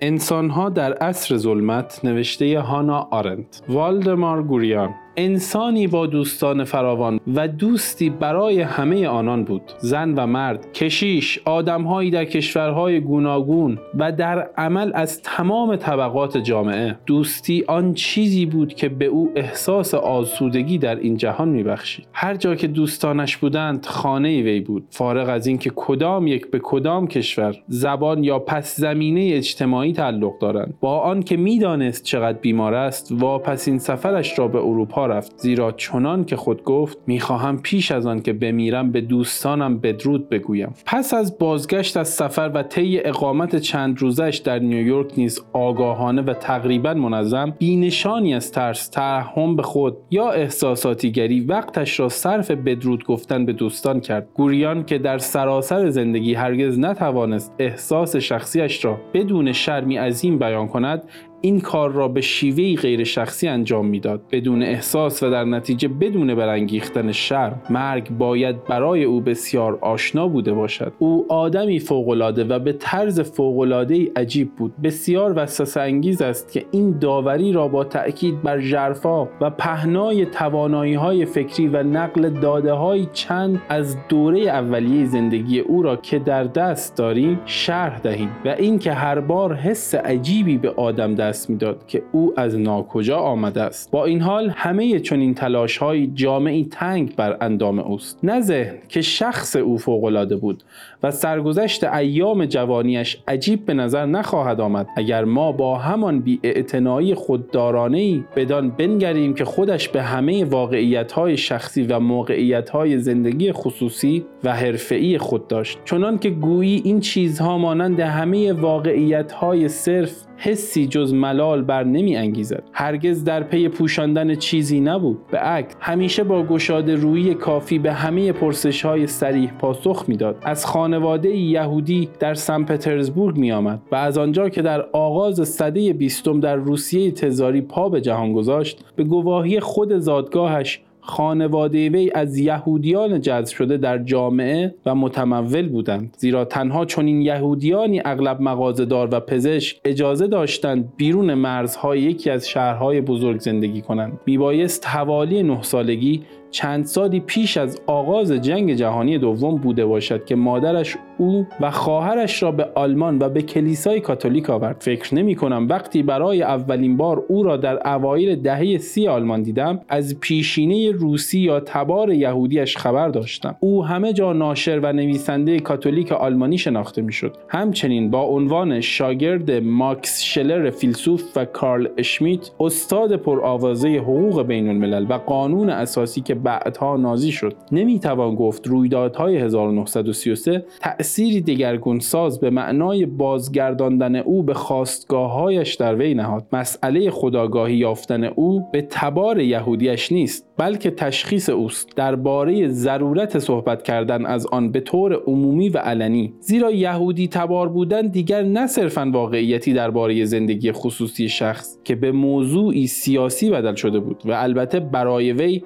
انسانها در عصر ظلمت نوشته هانا آرنت والدمار گوریان. انسانی با دوستان فراوان و دوستی برای همه آنان بود. زن و مرد کشیش آدمهایی در کشورهای گوناگون و در عمل از تمام طبقات جامعه. دوستی آن چیزی بود که به او احساس آسودگی در این جهان میبخشید. هر جا که دوستانش بودند خانه وی بود. فارغ از اینکه کدام یک به کدام کشور زبان یا پس زمینه اجتماعی تعلق دارند. با آنکه می‌دانست چقدر بیمار است واپسین سفرش را به اروپا رفت. زیرا چنان که خود گفت می‌خواهم پیش از آن که بمیرم به دوستانم بدرود بگویم. پس از بازگشت از سفر و طی اقامت چند روزش در نیویورک نیز آگاهانه و تقریبا منظم بینشانی از ترس ترحم به خود یا احساساتیگری وقتش را صرف بدرود گفتن به دوستان کرد. گوریان که در سراسر زندگی هرگز نتوانست احساس شخصیش را بدون شرمی عظیم بیان کند این کار را به شیوهی غیر شخصی انجام می‌داد. بدون احساس و در نتیجه بدون برانگیختن شرم مرگ باید برای او بسیار آشنا بوده باشد. او آدمی فوقالعاده و به طرز فوقالعاده عجیب بود. بسیار وسوسه انگیز است که این داوری را با تأکید بر ژرفا و پهنای توانایی های فکری و نقل داده های چند از دوره اولیه زندگی او را که در دست داریم شرح دهیم و اینکه هر بار حس عجیبی به آدم در دست می‌داد که او از ناکجا آمده است. با این حال همه چنین تلاش های جامعی تنگ بر اندام اوست. نه ذهن که شخص او فوقالعاده بود و سرگذشت ایام جوانیش عجیب به نظر نخواهد آمد. اگر ما با همان بیاعتنایی خوددارانه ای بدان بنگریم که خودش به همه واقعیت های شخصی و موقعیت های زندگی خصوصی و حرفه‌ای خود داشت. چنان که گویی این چیزها مانند همه واقعیت های صرف حسی جز ملال بر نمی انگیزد. هرگز در پی پوشاندن چیزی نبود. به عکس همیشه با گشاده روی کافی به همه پرسش های سریح پاسخ می‌داد. از خانواده یهودی در سن پترزبورگ می آمد و از آنجا که در آغاز سده بیستم در روسیه تزاری پا به جهان گذاشت به گواهی خود زادگاهش خانواده وی از یهودیان جذب شده در جامعه و متمول بودند. زیرا تنها چنین یهودیانی اغلب مغازهدار و پزشک اجازه داشتند بیرون مرزهای یکی از شهرهای بزرگ زندگی کنند. میبایست حوالی نه سالگی چند سالی پیش از آغاز جنگ جهانی دوم بوده باشد که مادرش او و خواهرش را به آلمان و به کلیسای کاتولیک آورد. فکر نمی کنم وقتی برای اولین بار او را در اوایل دهه سی آلمان دیدم از پیشینه روسی یا تبار یهودیش خبر داشتم. او همه جا ناشر و نویسنده کاتولیک آلمانی شناخته می‌شد همچنین با عنوان شاگرد ماکس شلر فیلسوف و کارل اشمیت استاد پرآوازه حقوق بین الملل و قانون اساسی که بعدها نازی شد. نمی‌توان گفت رویدادهای 1933 تأثیری دگرگون ساز به معنای بازگرداندن او به خواستگاههایش در وی نهاد. مسئله خداگاهی یافتن او به تبار یهودیش نیست بلکه تشخیص اوست. درباره ضرورت صحبت کردن از آن به طور عمومی و علنی. زیرا یهودی تبار بودن دیگر نه صرفا واقعیتی درباره زندگی خصوصی شخص که به موضوعی سیاسی بدل شده بود و البته برای وی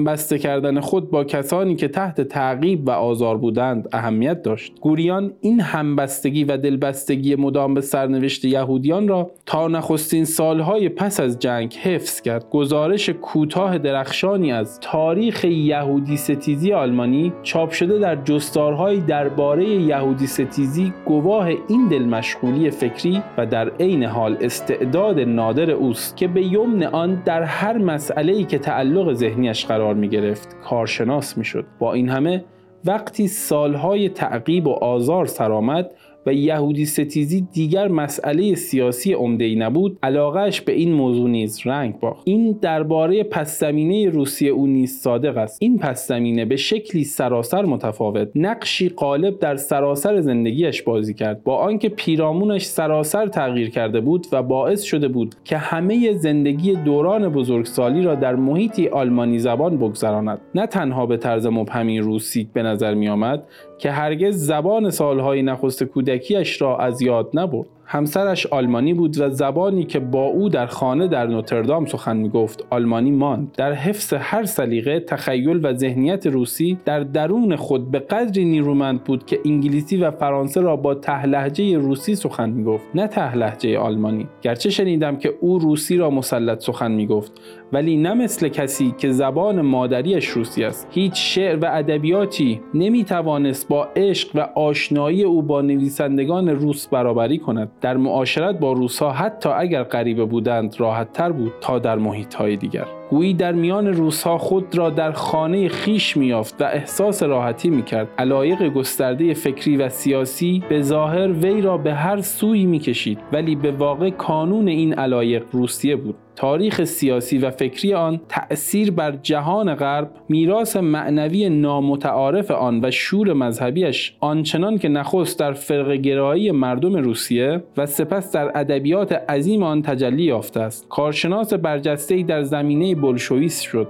همبسته کردن خود با کسانی که تحت تعقیب و آزار بودند اهمیت داشت. گوریان این همبستگی و دلبستگی مدام به سرنوشت یهودیان را تا نخستین سالهای پس از جنگ حفظ کرد. گزارش کوتاه درخشانی از تاریخ یهودی ستیزی آلمانی چاپ شده در جستارهایی درباره یهودی ستیزی گواه این دلمشغولی فکری و در عین حال استعداد نادر اوست که به یمن آن در هر مسئله که تعلق ذهنیش قرار می گرفت کارشناس می شد. با این همه وقتی سالهای تعقیب و آزار سرآمد و یهودی ستیزی دیگر مسئله سیاسی عمده ای نبود علاقهش به این موضوع نیز رنگ باخت. این درباره پس زمینه روسیه او نیز صادق است. این پس زمینه به شکلی سراسر متفاوت. نقشی غالب در سراسر زندگیش بازی کرد. با آنکه پیرامونش سراسر تغییر کرده بود و باعث شده بود که همه زندگی دوران بزرگسالی را در محیطی آلمانی زبان بگذراند. نه تنها به طرز مبهمی روسی به نظر می آمد که هرگز زبان سالهای نخست کودکیش را از یاد نبرد. همسرش آلمانی بود و زبانی که با او در خانه در نوتردام سخن می‌گفت. آلمانی ماند. در حفظ هر سلیقه تخیل و ذهنیت روسی در درون خود به قدری نیرومند بود که انگلیسی و فرانسه را با تهلهجه روسی سخن می‌گفت نه تهلهجه آلمانی. گرچه شنیدم که او روسی را مسلط سخن می‌گفت ولی نه مثل کسی که زبان مادریش روسی است. هیچ شعر و ادبیاتی نمی‌توانست با عشق و آشنایی او با نویسندگان روس برابری کند. در معاشرت با روسها حتی اگر غریبه بودند راحت تر بود تا در محیط های دیگر. گویی در میان روسها خود را در خانه خیش میافت و احساس راحتی می‌کرد. علایق گسترده فکری و سیاسی به ظاهر وی را به هر سوی می‌کشید ولی به واقع کانون این علایق روسیه بود. تاریخ سیاسی و فکری آن تأثیر بر جهان غرب میراث معنوی نامتعارف آن و شور مذهبیش آنچنان که نخست در فرق گرایی مردم روسیه و سپس در ادبیات عظیم آن تجلی یافته است. کارشناس برجستهای در زمینه بلشویست شد.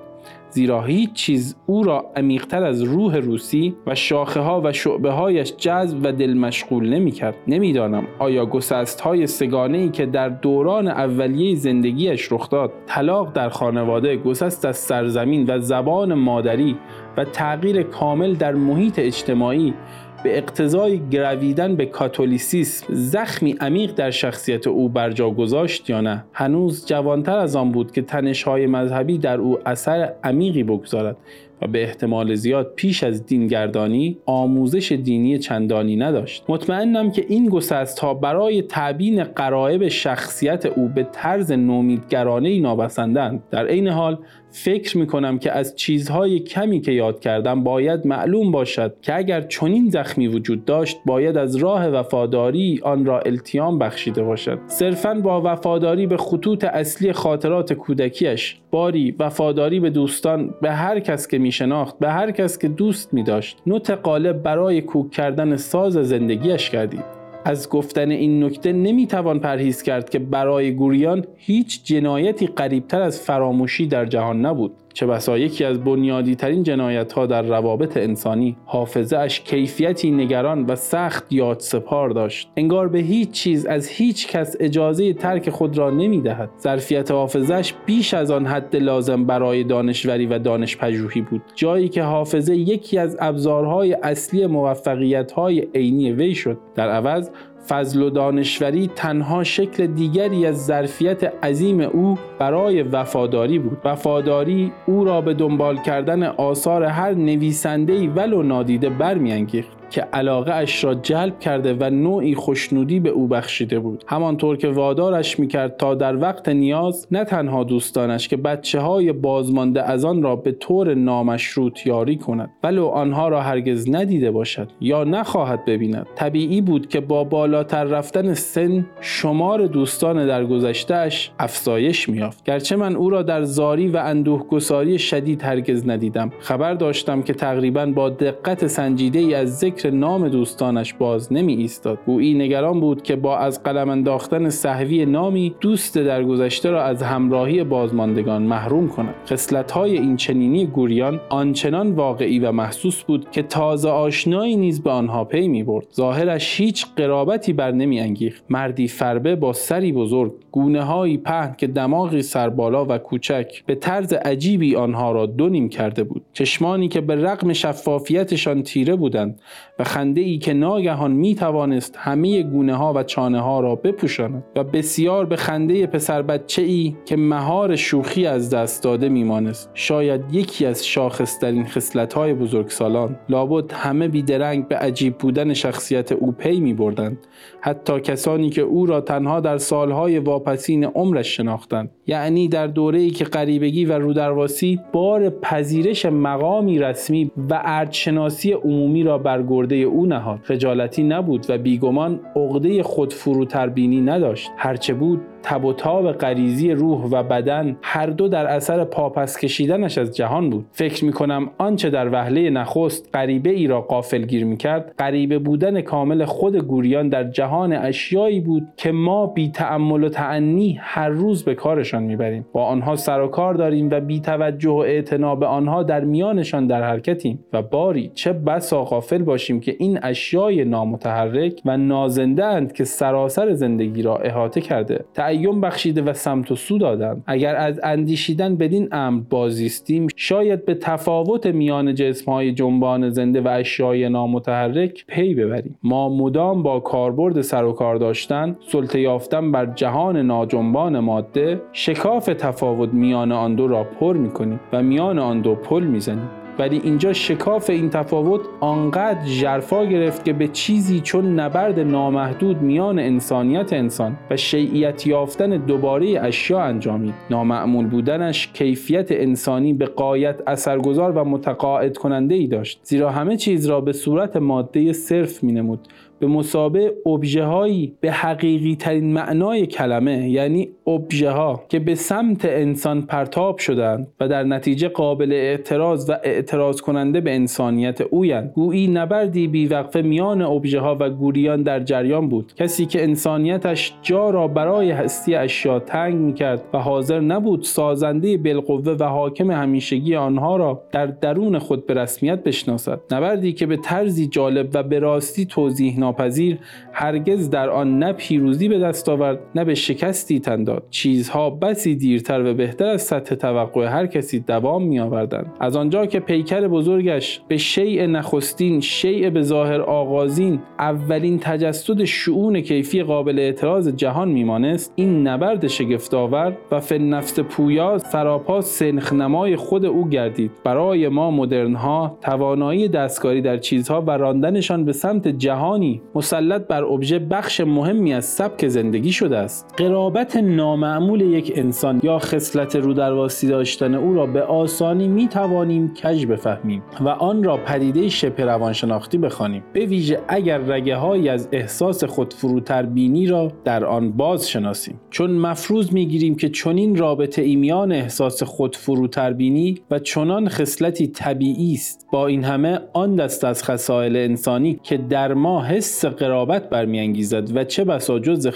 زیرا هیچ چیز او را عمیقتر از روح روسی و شاخه ها و شعبه هایش جذب و دل مشغول نمی کرد نمی‌دانم آیا گسست های ای که در دوران اولیه زندگیش رخ داد طلاق در خانواده گسست از سرزمین و زبان مادری و تغییر کامل در محیط اجتماعی به اقتضای گرویدن به کاتولیسیسم زخمی عمیق در شخصیت او برجا گذاشت یا نه؟ هنوز جوانتر از آن بود که تنشهای مذهبی در او اثر عمیقی بگذارد و به احتمال زیاد پیش از دینگردانی آموزش دینی چندانی نداشت. مطمئنم که این گسست ها برای تعبین قرائب شخصیت او به طرز نومیدگرانه نابسندند. در عین حال فکر می کنم که از چیزهای کمی که یاد کردم باید معلوم باشد که اگر چنین زخمی وجود داشت باید از راه وفاداری آن را التیام بخشیده باشد. صرفا با وفاداری به خطوط اصلی خاطرات کودکیش باری وفاداری به دوستان به هر کس که می شناخت به هر کس که دوست می داشت نوت قالب برای کوک کردن ساز زندگیش کردید. از گفتن این نکته نمی‌توان پرهیز کرد که برای گوریان هیچ جنایتی قریبتر از فراموشی در جهان نبود. چه بسا یکی از بنیادی ترین جنایت ها در روابط انسانی. حافظه اش کیفیتی نگران و سخت یاد سپار داشت. انگار به هیچ چیز از هیچ کس اجازه ترک خود را نمی دهد ظرفیت حافظش بیش از آن حد لازم برای دانشوری و دانش پژوهی بود. جایی که حافظه یکی از ابزارهای اصلی موفقیت های عینی وی شد. در عوض فضل و دانشوری تنها شکل دیگری از ظرفیت عظیم او برای وفاداری بود. وفاداری او را به دنبال کردن آثار هر نویسنده‌ای ولو نادیده برمیانگیخت. که علاقه اش را جلب کرده و نوعی خوشنودی به او بخشیده بود. همانطور که وادارش می‌کرد تا در وقت نیاز نه تنها دوستانش که بچه های بازمانده از آن را به طور نامشروط یاری کند ولو آنها را هرگز ندیده باشد یا نخواهد ببیند. طبیعی بود که با بالاتر رفتن سن شمار دوستان در گذشتهاش افزایش میافت گرچه من او را در زاری و اندوهگساری شدید هرگز ندیدم. خبر داشتم که تقریبا با دقت سنجیده ای از ذکر نام دوستانش باز نمی ایستاد. گویی نگران بود که با از قلم انداختن صحوی نامی دوست در گذشته را از همراهی بازماندگان محروم کند. خصلت های این چنینی گوریان آنچنان واقعی و محسوس بود که تازه آشنایی نیز به آنها پی می برد. ظاهرش هیچ قرابتی بر نمی انگیخت. مردی فربه با سری بزرگ گونه هایی پهن که دماغی سربالا و کوچک به طرز عجیبی آنها را دو نیم کرده بود. چشمانی که به رغم شفافیتشان تیره بودند و خنده ای که ناگهان می توانست همه گونه ها و چانه ها را بپوشاند و بسیار به خنده پسر بچه ای که مهار شوخی از دست داده میمانست. شاید یکی از شاخصترین خصلت های بزرگسالان لابد همه بیدرنگ به عجیب بودن شخصیت او پی می بردند حتی کسانی که او را تنها در سالهای واپسین عمرش شناختند. یعنی در دوره ای که غریبگی و رودرواسی بار پذیرش مقامی رسمی و ارجشناسی عمومی را بر گرده او نهاد. خجالتی نبود و بیگمان عقده خود فروتربینی نداشت. هرچه بود تب و تاب غریزی روح و بدن هر دو در اثر پاپس کشیدنش از جهان بود. فکر می کنم آنچه در وهله نخست غریبه ای را قافل گیر می کرد غریبه بودن کامل خود گوریان در جهان اشیایی بود که ما بی تعمل و تعنی هر روز به کارشان می‌بریم. با آنها سر و کار داریم و بی توجه و اعتنا به آنها در میانشان در حرکتیم. و باری چه بسا غافل باشیم که این اشیای نامتحرک و نازنده اند که سراسر زندگی را احاطه کرده. تعیم بخشیده و سمت و سو دادند اگر از اندیشیدن بدین امر بازیستیم شاید به تفاوت میان جسمهای جنبان زنده و اشیای نامتحرک پی ببریم. ما مدام با کاربرد سر و کار داشتن سلطه یافتن بر جهان ناجنبان ماده شکاف تفاوت میان آن دو را پر می‌کنیم و میان آن دو پل می‌زنیم. ولی اینجا شکاف این تفاوت آنقدر جرفا گرفت که به چیزی چون نبرد نامحدود میان انسانیت انسان و شیعیت یافتن دوباره اشیا انجامید نامعمول بودنش کیفیت انسانی به قایت اثرگذار و متقاعد کننده ای داشت زیرا همه چیز را به صورت ماده صرف می نمود به مسابه ابژه هایی به حقیقی ترین معنای کلمه یعنی ابژه ها که به سمت انسان پرتاب شدند و در نتیجه قابل اعتراض و اعتراض کننده به انسانیت اویند. گویی نبردی بیوقفه میان ابژه ها و گوریان در جریان بود. کسی که انسانیتش جا را برای هستی اشیا تنگ می‌کرد و حاضر نبود سازنده بالقوه و حاکم همیشگی آنها را در درون خود به رسمیت بشناسد. نبردی که به طرزی جالب و به راستی توضیح ناپذیر هرگز در آن نه پیروزی به دست آورد نه به شکستی تن داد. چیزها بسی دیرتر و بهتر از سطح توقع هر کسی دوام می آوردند از آنجا که پیکر بزرگش به شیء نخستین شیء به ظاهر آغازین اولین تجسد شعون کیفی قابل اعتراض جهان میمانست این نبرد شگفتآور و فن نفس پویا سراپا سنخنمای خود او گردید. برای ما مدرنها توانایی دستکاری در چیزها و راندنشان به سمت جهانی مسلط بر ابژه بخش مهمی از سبک زندگی شده است. قرابت نامعمول یک انسان یا خصلت رودرواسی داشتن او را به آسانی می توانیم کج بفهمیم و آن را پدیده شبه روانشناختی بخوانیم. به ویژه اگر رگه های از احساس خود فروتر بینی را در آن باز شناسیم چون مفروض می‌گیریم که چنین رابطه ایمیان احساس خود فروتر بینی و چنان خصلتی طبیعی است. با این همه آن دست از خصایل انسانی که در ما حس حس قرابت برمیانگیزد و چه بسا جز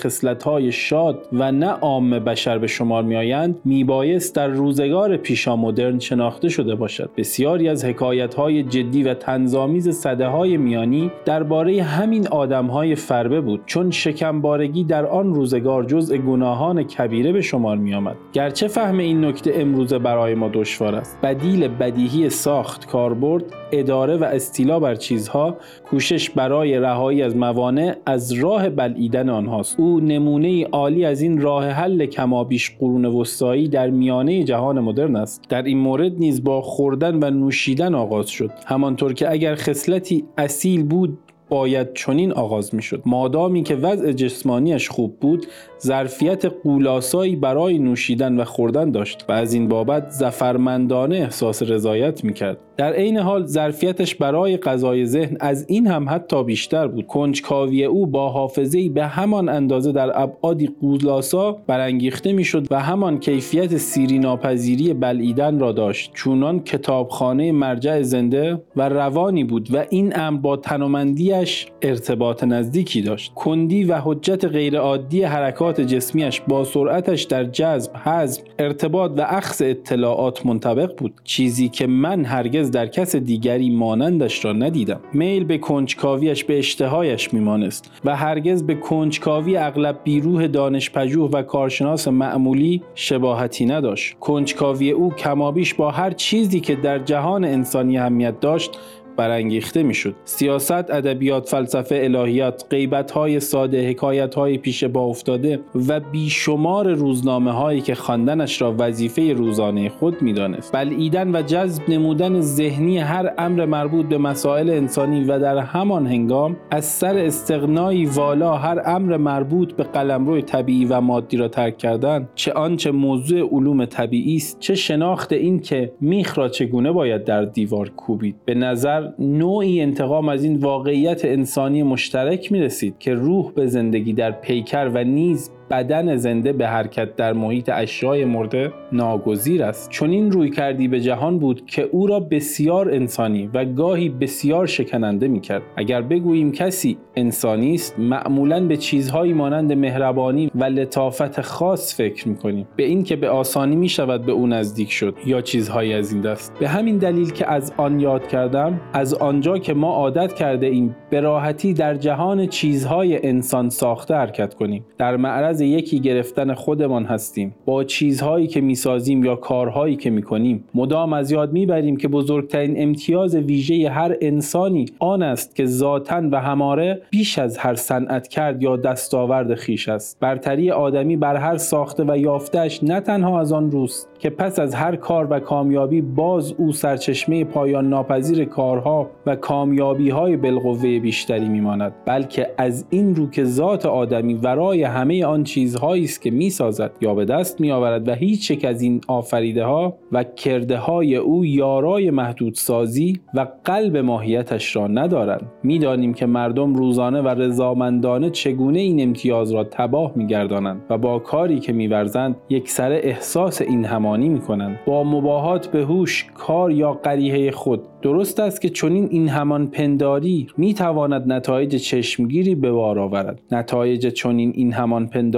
های شاد و نه عام بشر به شمار میآیند میبایست در روزگار پیشا مدرن شناخته شده باشد بسیاری از حکایت های جدی و تنظامیز صده های میانی درباره همین آدم های فربه بود چون شکمبارگی در آن روزگار جزء گناهان کبیره به شمار می آمد. گرچه فهم این نکته امروزه برای ما دشوار است بدیل بدیهی ساخت کاربرد اداره و استیلا بر چیزها کوشش برای رهایی از موانع از راه بلعیدن آنهاست. او نمونه عالی از این راه حل کمابیش قرون وسطایی در میانه جهان مدرن است. در این مورد نیز با خوردن و نوشیدن آغاز شد. همانطور که اگر خصلتی اصیل بود باید چنین آغاز می شد مادامی که وضع جسمانیش خوب بود ظرفیت قولاسایی برای نوشیدن و خوردن داشت و از این بابت زفرمندانه احساس رضایت می کرد در عین حال ظرفیتش برای غذای ذهن از این هم حتی بیشتر بود. کنجکاوی او با حافظه به همان اندازه در ابعادی قولاسا برانگیخته می‌شد و همان کیفیت سیری ناپذیری بلعیدن را داشت. چونان کتابخانه مرجع زنده و روانی بود و این امر با تنومندیش ارتباط نزدیکی داشت. کندی و حجت غیرعادی حرکات جسمیش با سرعتش در جذب حذف ارتباط و اخذ اطلاعات منطبق بود. چیزی که من هرگز در کس دیگری مانندش را ندیدم. میل به کنجکاویش به اشتهایش میمانست و هرگز به کنجکاوی اغلب بیروح دانشپژوه و کارشناس معمولی شباهتی نداشت. کنجکاوی او کمابیش با هر چیزی که در جهان انسانی اهمیت داشت برانگیخته می‌شد. سیاست ادبیات فلسفه الهیات غیبت های ساده حکایت های پیش با افتاده و بیشمار روزنامه هایی که خواندنش را وظیفه روزانه خود می‌دانست. بلعیدن و جذب نمودن ذهنی هر امر مربوط به مسائل انسانی و در همان هنگام از سر استغنایی والا هر امر مربوط به قلمرو طبیعی و مادی را ترک کردن چه آنچه موضوع علوم طبیعی است چه شناخت این که میخ را چگونه باید در دیوار کوبید. به نظر نوعی انتقام از این واقعیت انسانی مشترک می رسید که روح به زندگی در پیکر و نیز بدن زنده به حرکت در محیط اشیای مرده ناگزیر است. چون این روی کردی به جهان بود که او را بسیار انسانی و گاهی بسیار شکننده می کرد اگر بگوییم کسی انسانی است معمولا به چیزهایی مانند مهربانی و لطافت خاص فکر می کنیم به این که به آسانی می شود به او نزدیک شد یا چیزهایی از این دست. به همین دلیل که از آن یاد کردم از آنجا که ما عادت کرده ایم به راحتی در جهان چیزهای انسان ساخته حرکت کنیم. در معرض یکی گرفتن خودمان هستیم. با چیزهایی که می‌سازیم یا کارهایی که می‌کنیم مدام از یاد می‌بریم که بزرگترین امتیاز ویژه هر انسانی آن است که ذاتا و هماره بیش از هر صنعت کرد یا دستاورد خیش است. برتری آدمی بر هر ساخته و یافتهش نه تنها از آن روست که پس از هر کار و کامیابی باز او سرچشمه پایان ناپذیر کارها و کامیابی های بالقوه بیشتری میماند بلکه از این رو که ذات آدمی ورای همه آن چیزهایی است که می‌سازد یا به دست میآورد و هیچ یک از این آفریده ها و کرده های او یارای محدودسازی و قلب ماهیتش را ندارند. می‌دانیم که مردم روزانه و رضامندانه چگونه این امتیاز را تباه میگردانند و با کاری که میورزند سر احساس این همانی می‌کنند. با مباهات به هوش کار یا قریحه خود درست است که چنین این همان پنداری می تواند نتایج چشمگیری به بار آورد. نتایج چنین این همان پنداری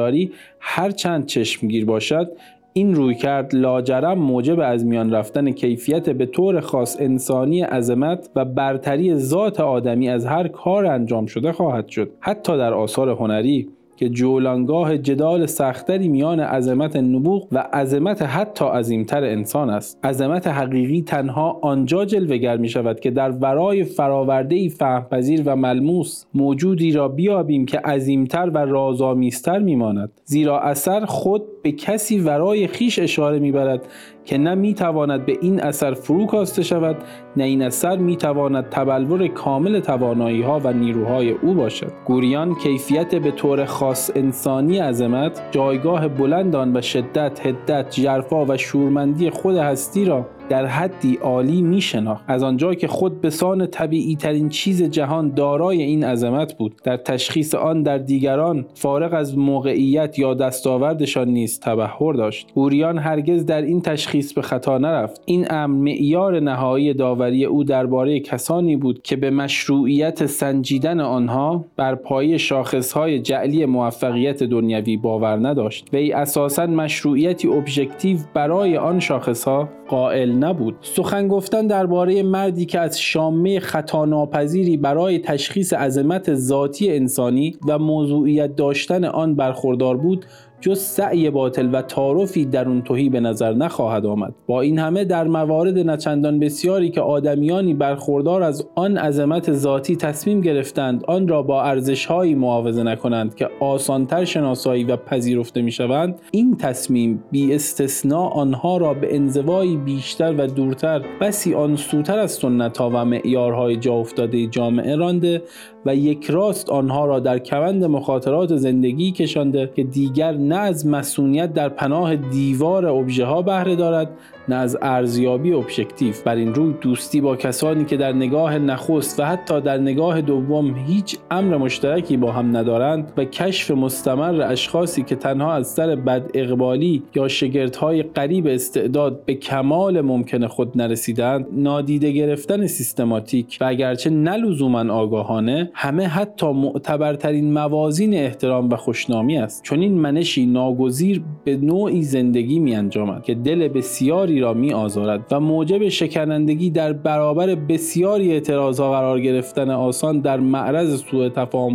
هرچند چشمگیر باشد این روی کرد لاجرم موجب از میان رفتن کیفیت به طور خاص انسانی عظمت و برتری ذات آدمی از هر کار انجام شده خواهد شد حتی در آثار هنری. که جولانگاه جدال سختری میان عظمت نبوغ و عظمت حتی عظیمتر انسان است. عظمت حقیقی تنها آنجا جلوگر می شود که در ورای فراورده فهمپذیر و ملموس موجودی را بیابیم که عظیمتر و رازآمیزتر میماند. زیرا اثر خود به کسی ورای خیش اشاره می‌برد که نه می‌تواند به این اثر فرو کاسته شود نه این اثر می‌تواند تبلور کامل توانایی ها و نیروهای او باشد. گوریان کیفیت به طور خاص انسانی عظمت جایگاه بلند آن و شدت هدت جرفا و شورمندی خود هستی را در حدی عالی می شناخت از آنجا که خود به سان طبیعی ترین چیز جهان دارای این عظمت بود. در تشخیص آن در دیگران فارغ از موقعیت یا دستاوردشان نیز تبهر داشت. اوریان هرگز در این تشخیص به خطا نرفت. این امر معیار نهایی داوری او درباره کسانی بود که به مشروعیت سنجیدن آنها بر پایه شاخصهای جعلی موفقیت دنیوی باور نداشت. وی اساسا مشروعیتی ابژکتیو برای آن شاخصها قائل نبود. سخن گفتن درباره مردی که از شامه خطاناپذیری برای تشخیص عظمت ذاتی انسانی و موضوعیت داشتن آن برخوردار بود جز سعی باطل و تعارفی در اون توهی به نظر نخواهد آمد. با این همه در موارد نچندان بسیاری که آدمیانی برخوردار از آن عظمت ذاتی تصمیم گرفتند آن را با ارزشهایی معاوضه نکنند که آسانتر شناسایی و پذیرفته می‌شوند این تصمیم بی استثناء آنها را به انزوایی بیشتر و دورتر بسی آن سوتر از سنتها و معیارهای جا افتاده جامعه رانده و یک راست آنها را در کمند مخاطرات زندگی کشانده که دیگر نه از مسئولیت در پناه دیوار ابژه ها بهره دارد نه از ارزیابی ابژکتیو. بر این روی دوستی با کسانی که در نگاه نخست و حتی در نگاه دوم هیچ امر مشترکی با هم ندارند و کشف مستمر اشخاصی که تنها از سر بد اقبالی یا شگردهای قریب استعداد به کمال ممکن خود نرسیدند نادیده گرفتن سیستماتیک و اگرچه نلزوما آگاهانه همه حتی معتبرترین موازین احترام و خوشنامی است. چون این منشی ناگزیر به نوعی زندگی می انجامد که دل بسیاری را می آزارد و موجب شکنندگی در برابر بسیاری اعتراضها قرار گرفتن آسان در معرض سوء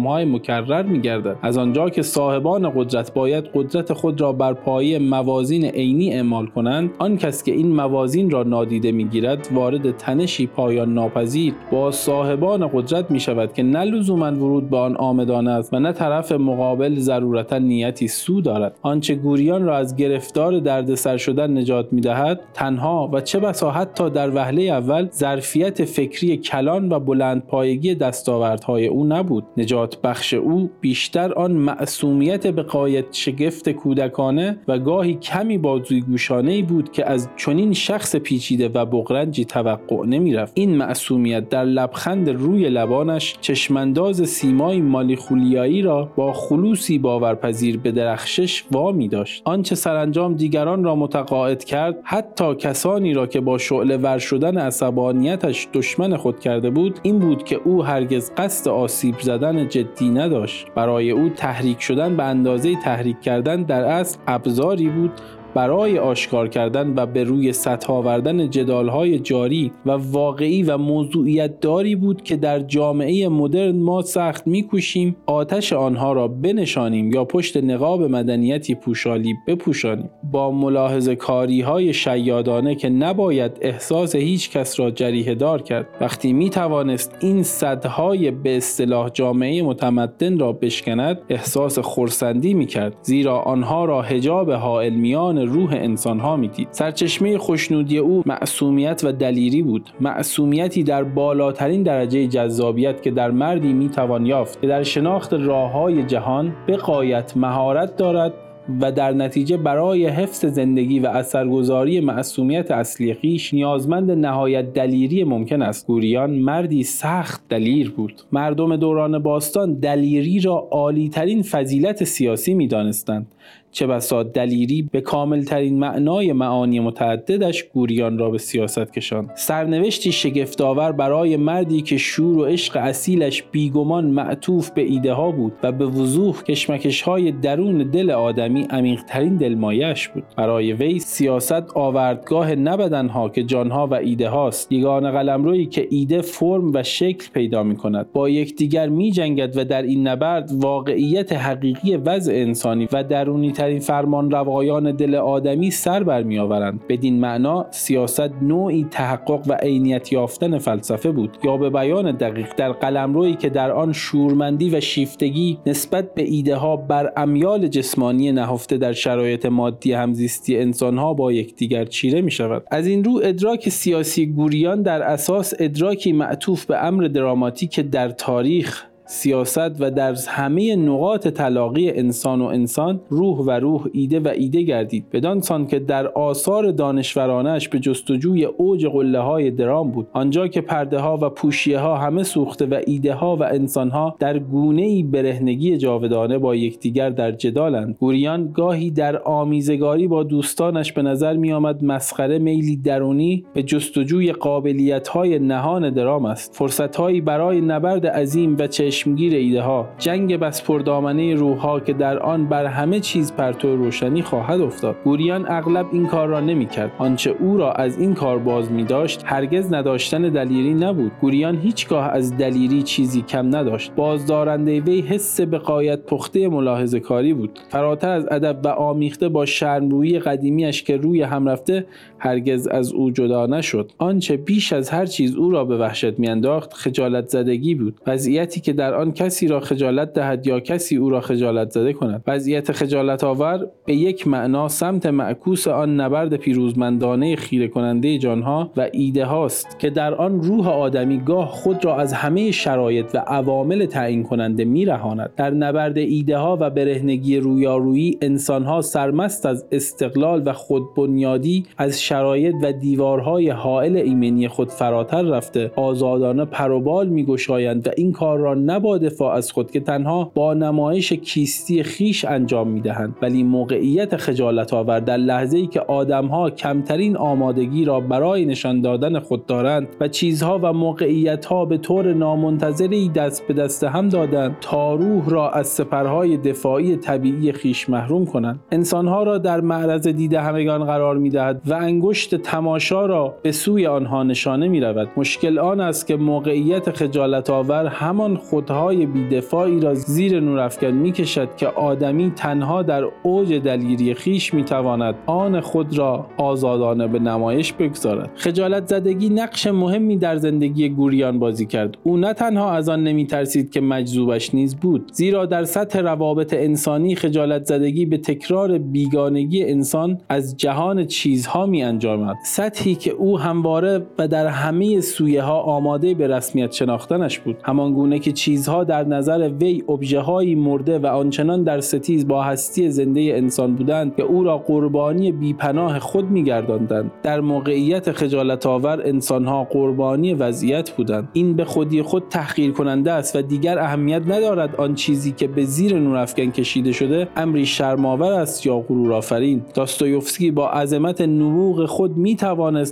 های مکرر می گردد. از آنجا که صاحبان قدرت باید قدرت خود را بر پایه موازین عینی اعمال کنند آن کس که این موازین را نادیده می گیرد وارد تنشی پایان ناپذیر با صاحبان قدرت می شود که نه لزوما ورود به آن آمدانه است و نه طرف مقابل ضرورتا نیتی سو دارد. آنچه گوریان را از گرفتار دردسر شدن نجات می دهد تنها و چه بسا حتی در وهله اول ظرفیت فکری کلان و بلند پایگی دستاوردهای او نبود. نجات بخش او بیشتر آن معصومیت به قایت شگفت کودکانه و گاهی کمی بازوی گوشانه ای بود که از چنین شخص پیچیده و بغرنجی توقع نمی‌رفت. این معصومیت در لبخند روی لبانش چشمانداز سیمای مالیخولیایی را با خلوصی باورپذیر به درخشش وامی داشت. آنچه سرانجام دیگران را متقاعد کرد حتی کسانی را که با شعله ور شدن عصبانیتش دشمن خود کرده بود این بود که او هرگز قصد آسیب زدن جدی نداشت. برای او تحریک شدن به اندازه تحریک کردن در اصل ابزاری بود برای آشکار کردن و به روی سطح آوردن جدالهای جاری و واقعی و موضوعیت داری بود که در جامعه مدرن ما سخت میکوشیم آتش آنها را بنشانیم یا پشت نقاب مدنیتی پوشالی بپوشانیم. با ملاحظه کاری های شیادانه که نباید احساس هیچ کس را جریه دار کرد وقتی می توانست این صدهای به اصطلاح جامعه متمدن را بشکند احساس خورسندی می کرد زیرا آنها را هجاب حائل میان روح انسانها می‌دید. سرچشمه خوشنودی او معصومیت و دلیری بود. معصومیتی در بالاترین درجه جذابیت که در مردی می‌توان یافت که در شناخت راههای جهان به قایت مهارت دارد و در نتیجه برای حفظ زندگی و اثرگذاری معصومیت اصلی خیش نیازمند نهایت دلیری ممکن است. گوریان مردی سخت دلیر بود. مردم دوران باستان دلیری را عالیترین فضیلت سیاسی می‌دانستند. چه بسا دلیری به کاملترین معنای معانی متعددش گوریان را به سیاست کشاند. سرنوشتی شگفتآور برای مردی که شور و عشق اصیلش بیگمان معطوف به ایده ها بود و به وضوح کشمکش های درون دل آدمی عمیقترین دلمایش بود. برای وی سیاست آوردگاه نبدنها که جانها و ایده هاست یگان قلمرویی که ایده فرم و شکل پیدا می کند با یکدیگر می جنگد و در این نبرد واقعیت حقیقی وضع انسانی و درونی ترین فرمان روایان دل آدمی سر برمیآورند. بدین معنا سیاست نوعی تحقق و عینیت یافتن فلسفه بود. یا به بیان دقیق در قلمرویی که در آن شورمندی و شیفتگی نسبت به ایده ها بر امیال جسمانی نهفته در شرایط مادی همزیستی انسانها با یکدیگر چیره می شود از این رو ادراک سیاسی گوریان در اساس ادراکی معطوف به امر دراماتیک در تاریخ سیاست و در همه نقاط تلاقی انسان و انسان روح و روح ایده و ایده گردید. بدان سان که در آثار دانشورانش به جستجوی اوج قله های درام بود. آنجا که پرده ها و پوشیه ها همه سوخته و ایده ها و انسان ها در گونه ای برهنگی جاودانه با یکدیگر در جدالند. گوریان گاهی در آمیزگاری با دوستانش به نظر می آمد مسخره میلی درونی به جستجوی قابلیت های نهان درام است. فرصت هایی برای نبرد عظیم و چشم چشمگیر ایده ها جنگ بس پردامنه روح ها که در آن بر همه چیز پرتو روشنی خواهد افتاد. گوریان اغلب این کار را نمی کرد آنچه او را از این کار باز می داشت هرگز نداشتن دلیری نبود. گوریان هیچگاه از دلیری چیزی کم نداشت. بازدارنده وی حس به قایت پخته ملاحظه کاری بود. فراتر از ادب و آمیخته با شرمرویی قدیمیش که روی هم رفته هرگز از او جدا نشد. آنچه بیش از هر چیز او را به وحشت میانداخت خجالت زدگی بود. وضعیتی که در آن کسی را خجالت دهد یا کسی او را خجالت زده کند. وضعیت خجالت آور به یک معنا سمت معکوس آن نبرد پیروزمندانه خیره کننده جانها و ایده هاست که در آن روح آدمی گاه خود را از همه شرایط و عوامل تعیین کننده میرهاند. در نبرد ایده ها و برهنگی رویارویی انسانها سرمست از استقلال و خودبنیادی از شرایط و دیوارهای حائل ایمنی خود فراتر رفته آزادانه پروبال میگشایند و این کار را نه با دفاع از خود که تنها با نمایش کیستی خیش انجام می‌دهند ولی موقعیت خجالت آور در لحظه ای که آدمها کمترین آمادگی را برای نشان دادن خود دارند و چیزها و موقعیت ها به طور نامنتظری دست به دست هم دادند تا روح را از سپرهای دفاعی طبیعی خیش محروم کنند. انسانها را در معرض دید همگان قرار می‌دهد و انگشت تماشا را به سوی آنها نشانه می رود مشکل آن است که موقعیت خجالت آور همان خودهای بیدفاعی را زیر نورافکن می کشد که آدمی تنها در اوج دلیری خیش می تواند آن خود را آزادانه به نمایش بگذارد. خجالت زدگی نقش مهمی در زندگی گوریان بازی کرد. او نه تنها از آن نمی ترسید که مجذوبش نیز بود زیرا در سطح روابط انسانی خجالت زدگی به تکرار بیگانگی انسان از جهان چیزها می انجامد سطحی که او همواره و در همه سویه ها آماده به رسمیت شناختنش بود. همان گونه که چیزها در نظر وی ابژه مرده و آنچنان در ستیز با هستی زنده انسان بودند که او را قربانی بیپناه خود میگرداندند. در موقعیت خجالت آور انسانها قربانی وضعیت بودند. این به خودی خود تحقیر کننده است و دیگر اهمیت ندارد آن چیزی که به زیر نورافکن کشیده شده امری شرماور است یا غرورآفرین داستایوفسکی با عظمت نبوغ خود می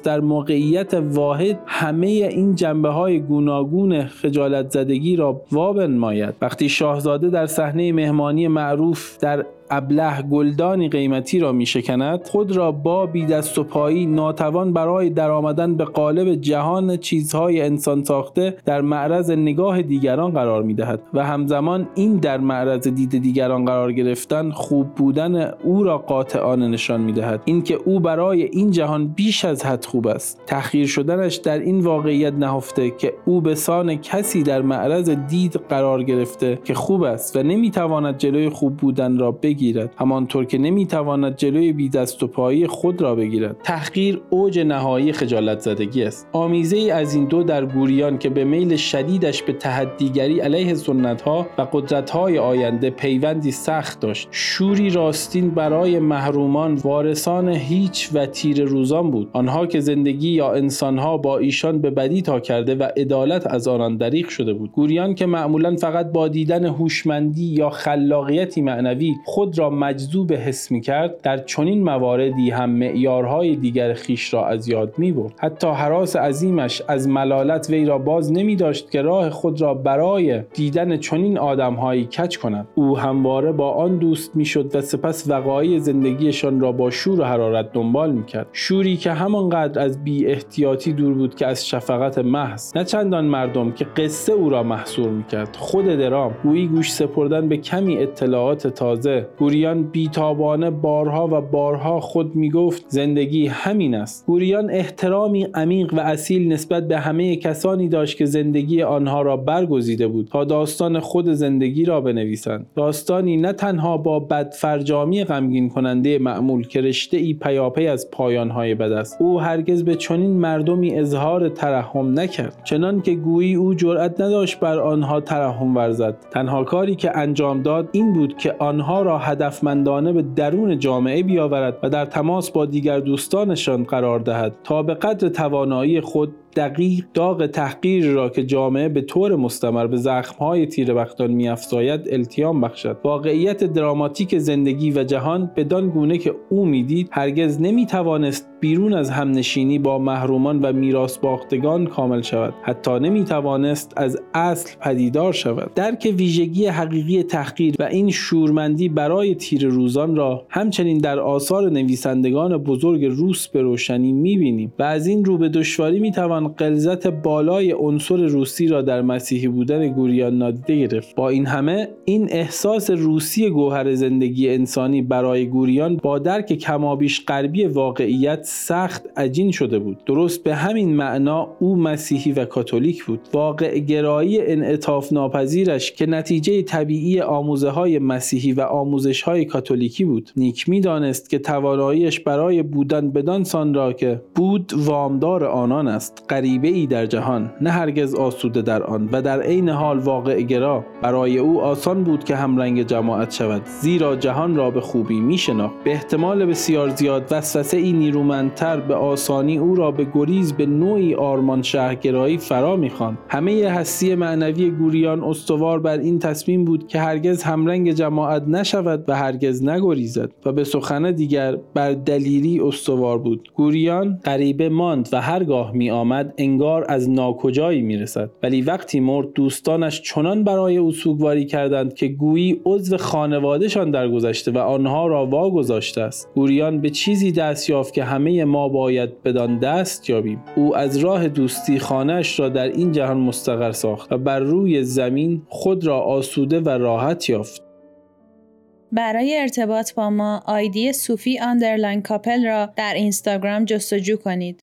در موقعیت واحد همه این جنبه های گوناگون خجالت زدگی را وابنماید وقتی شاهزاده در صحنه مهمانی معروف در ابله گلدانی قیمتی را می شکند خود را با بی دست و پایی ناتوان برای درآمدن به قالب جهان چیزهای انسان ساخته در معرض نگاه دیگران قرار می دهد و همزمان این در معرض دید دیگران قرار گرفتن خوب بودن او را قاطعانه نشان می دهد اینکه او برای این جهان بیش از حد خوب است. تأخیر شدنش در این واقعیت نهفته که او به سان کسی در معرض دید قرار گرفته که خوب است و نمی‌تواند جلوی خوب بودن را بگیرد بگیرد. همانطور که نمی‌تواند جلوی بی دست و پایی خود را بگیرد. تحقیر اوج نهایی خجالت زدگی است. آمیزه ای از این دو در گوریان که به میل شدیدش به تحدیگری علیه سنت ها و قدرت های آینده پیوندی سخت داشت. شوری راستین برای محرومان وارثان هیچ و تیر روزان بود. آنها که زندگی یا انسانها با ایشان به بدی تا کرده و عدالت از آنان دریغ شده بود. گوریان که معمولا فقط با دیدن هوشمندی یا خلاقیتی معنوی خود خود را مجذوب حس می کرد در چنین مواردی هم معیارهای دیگر خیش را از یاد می برد حتی حراس عظیمش از ملالت وی را باز نمی داشت که راه خود را برای دیدن چنین آدمهایی کچ کند. او همواره با آن دوست می‌شد و سپس وقایع زندگیشان را با شور و حرارت دنبال می کرد شوری که همانقدر از بی احتیاطی دور بود که از شفقت محض. نه چندان مردم که قصه او را محصور می کرد خود درام گویی گوش سپردن به کمی اطلاعات تازه گوریان بیتابانه بارها و بارها خود می‌گفت زندگی همین است. گوریان احترامی عمیق و اصیل نسبت به همه کسانی داشت که زندگی آنها را برگزیده بود تا داستان خود زندگی را بنویسند. داستانی نه تنها با بدفرجامی غمگین کننده معمول که رشته ای پیاپی از پایانهای بد است او هرگز به چنین مردمی اظهار ترحم نکرد. چنان که گویی او جرأت نداشت بر آنها ترحم ورزد. تنها کاری که انجام داد این بود که آنها را هدفمندانه به درون جامعه بیاورد و در تماس با دیگر دوستانشان قرار دهد تا به قدر توانایی خود دقیق داغ تحقیر را که جامعه به طور مستمر به زخمهای تیر بختان میافزاید التیام بخشد. واقعیت دراماتیک زندگی و جهان بدان گونه که او می‌دید هرگز نمی‌توانست بیرون از همنشینی با محرومان و میراث باختگان کامل شود. حتی نمی‌توانست از اصل پدیدار شود. درک ویژگی حقیقی تحقیر و این شورمندی برای تیر روزان را همچنین در آثار نویسندگان بزرگ روس به روشنی می‌بینیم و از این رو به دشواری می‌توان قلزت بالای عنصر روسی را در مسیحی بودن گوریان نادیده گرفت. با این همه این احساس روسی گوهر زندگی انسانی برای گوریان با درک کمابیش غربی واقعیت سخت عجین شده بود. درست به همین معنا او مسیحی و کاتولیک بود. واقع گرایی انعطاف ناپذیرش که نتیجه طبیعی آموزه های مسیحی و آموزش های کاتولیکی بود. نیک می‌دانست که تواناییش برای بودن بدان سان را که بود وامدار آنان است. غریبه ای در جهان نه هرگز آسوده در آن و در عین حال واقع گرا. برای او آسان بود که همرنگ جماعت شود زیرا جهان را به خوبی می شناخت به احتمال بسیار زیاد وسوسه ای نیرومندتر به آسانی او را به گریز به نوعی آرمان شهرگرایی فرا می‌خواند. همه هستی معنوی گوریان استوار بر این تصمیم بود که هرگز همرنگ جماعت نشود و هرگز نگریزد و به سخن دیگر بر دلیری استوار بود. گوریان غریبه ماند و هرگاه می آمد انگار از ناکجایی می رسد ولی وقتی مرد دوستانش چنان برای او سوگواری کردند که گویی عضو خانواده‌شان درگذشته و آنها را واگذاشته است. گوریان به چیزی دست یافت که همه ما باید بدان دست یابیم. او از راه دوستی خانه‌اش را در این جهان مستقر ساخت و بر روی زمین خود را آسوده و راحت یافت. برای ارتباط با ما آیدی صوفی underline کاپل را در اینستاگرام جستجو کنید.